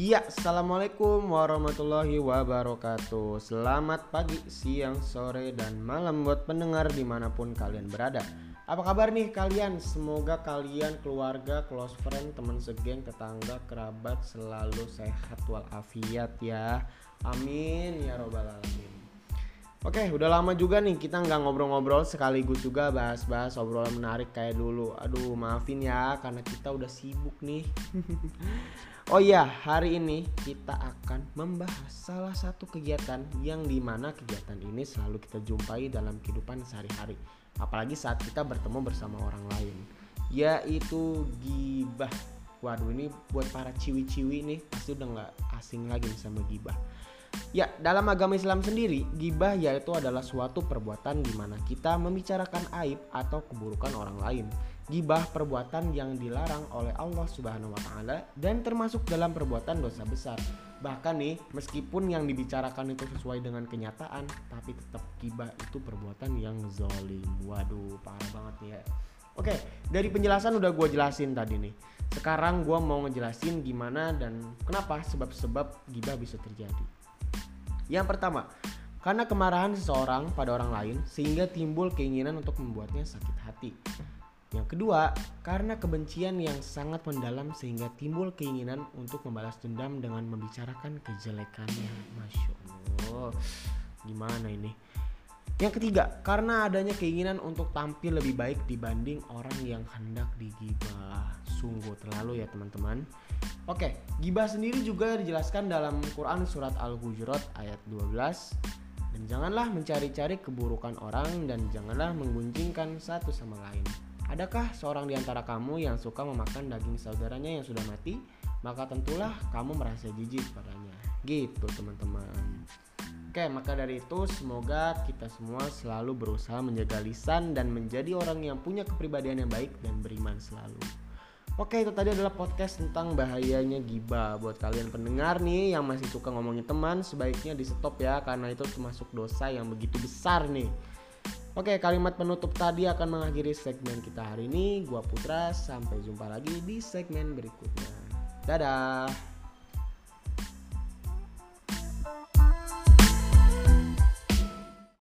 Iya, assalamualaikum warahmatullahi wabarakatuh. Selamat pagi, siang, sore, dan malam buat pendengar di mana pun kalian berada. Apa kabar nih kalian? Semoga kalian, keluarga, close friend, teman segeng, tetangga, kerabat selalu sehat walafiat ya. Amin ya robbal alamin. Oke, udah lama juga nih kita nggak ngobrol-ngobrol sekaligus juga bahas-bahas obrolan menarik kayak dulu. Aduh, maafin ya karena kita udah sibuk nih. oh iya, hari ini kita akan membahas salah satu kegiatan yang di mana kegiatan ini selalu kita jumpai dalam kehidupan sehari-hari. Apalagi saat kita bertemu bersama orang lain, yaitu gibah. Waduh, ini buat para ciwi-ciwi nih pasti udah nggak asing lagi sama gibah. Ya, dalam agama Islam sendiri, gibah yaitu adalah suatu perbuatan di mana kita membicarakan aib atau keburukan orang lain. Gibah perbuatan yang dilarang oleh Allah Subhanahu wa taala dan termasuk dalam perbuatan dosa besar. Bahkan nih, meskipun yang dibicarakan itu sesuai dengan kenyataan, tapi tetap gibah itu perbuatan yang zolim. Waduh, parah banget nih ya. Oke, dari penjelasan udah gue jelasin tadi nih. Sekarang gue mau ngejelasin gimana dan kenapa sebab-sebab gibah bisa terjadi. Yang pertama, karena kemarahan seseorang pada orang lain sehingga timbul keinginan untuk membuatnya sakit hati. Yang kedua, karena kebencian yang sangat mendalam sehingga timbul keinginan untuk membalas dendam dengan membicarakan kejelekannya. Masya Allah, gimana ini? Yang ketiga, karena adanya keinginan untuk tampil lebih baik dibanding orang yang hendak digibah. Sungguh terlalu ya teman-teman. Oke, gibah sendiri juga dijelaskan dalam Quran surat Al-Hujurat ayat 12 dan janganlah mencari-cari keburukan orang dan janganlah menggunjingkan satu sama lain. Adakah seorang di antara kamu yang suka memakan daging saudaranya yang sudah mati? Maka tentulah kamu merasa jijik padanya. Gitu teman-teman. Oke, maka dari itu semoga kita semua selalu berusaha menjaga lisan dan menjadi orang yang punya kepribadian yang baik dan beriman selalu. Oke, itu tadi adalah podcast tentang bahayanya gibah. Buat kalian pendengar nih yang masih suka ngomongin teman, sebaiknya di stop ya karena itu termasuk dosa yang begitu besar nih. Oke, kalimat penutup tadi akan mengakhiri segmen kita hari ini. Gua Putra, sampai jumpa lagi di segmen berikutnya. Dadah.